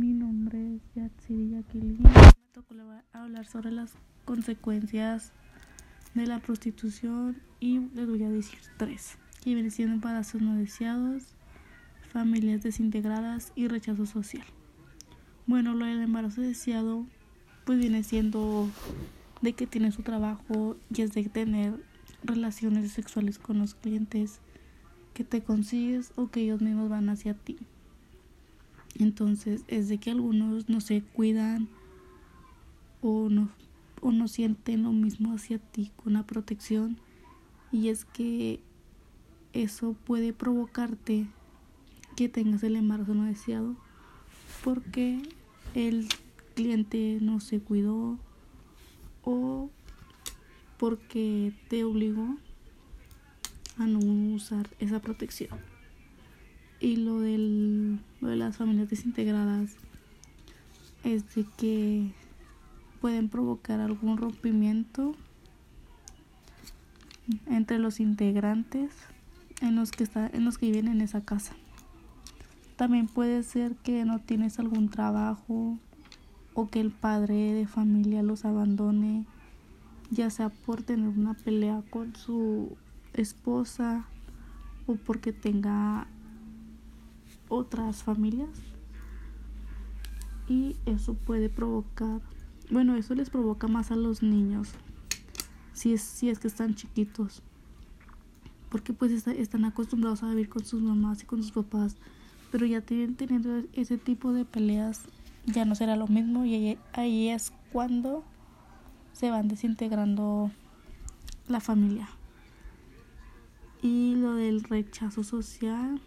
Mi nombre es Yatsiri Jacqueline. Me tocó hablar sobre las consecuencias de la prostitución y les voy a decir tres, que vienen siendo embarazos no deseados, familias desintegradas y rechazo social. Bueno, lo del embarazo deseado pues viene siendo de que tiene su trabajo y es de tener relaciones sexuales con los clientes que te consigues o que ellos mismos van hacia ti. Entonces es de que algunos no se cuidan o no, o no sienten lo mismo hacia ti con la protección y es que eso puede provocarte que tengas el embarazo no deseado porque el cliente no se cuidó o porque te obligó a no usar esa protección. Y lo, del, lo de las familias desintegradas es de que pueden provocar algún rompimiento entre los integrantes en los que está, en los que viven en esa casa. También puede ser que no tienes algún trabajo o que el padre de familia los abandone, ya sea por tener una pelea con su esposa o porque tenga otras familias. Y eso puede provocar, bueno, eso les provoca más a los niños, si es, si es que están chiquitos, porque pues están acostumbrados a vivir con sus mamás y con sus papás, pero ya tienen teniendo ese tipo de peleas ya no será lo mismo y ahí es cuando se van desintegrando la familia. Y lo del rechazo social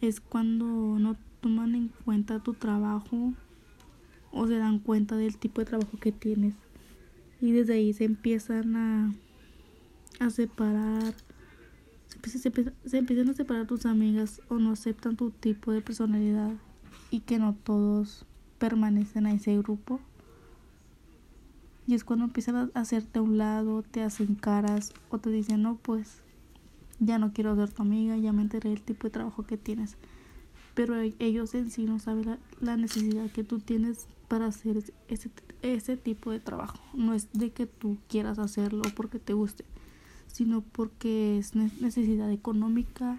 es cuando no toman en cuenta tu trabajo o se dan cuenta del tipo de trabajo que tienes. Y desde ahí se empiezan a, a separar, se, se empiezan a separar tus amigas o no aceptan tu tipo de personalidad y que no todos permanecen a ese grupo. Y es cuando empiezan a hacerte a un lado, te hacen caras o te dicen, no, pues ya no quiero ser tu amiga, ya me enteré del tipo de trabajo que tienes. Pero e-, ellos en sí no saben la, necesidad que tú tienes para hacer ese, ese tipo de trabajo. No es de que tú quieras hacerlo porque te guste, sino porque es necesidad económica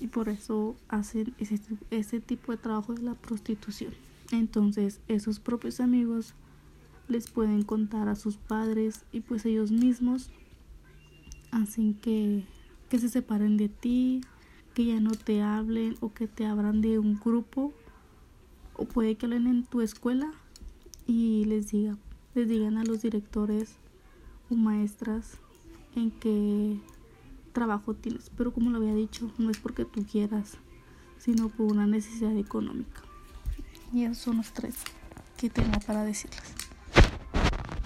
y por eso hacen ese, ese tipo de trabajo de la prostitución. Entonces esos propios amigos les pueden contar a sus padres y pues ellos mismos hacen que, que se separen de ti, que ya no te hablen o que te abran de un grupo o puede que hablen en tu escuela y les diga, les digan a los directores o maestras en que trabajo tienes, pero como lo había dicho, no es porque tú quieras, sino por una necesidad económica. Y esos son los tres que tengo para decirles.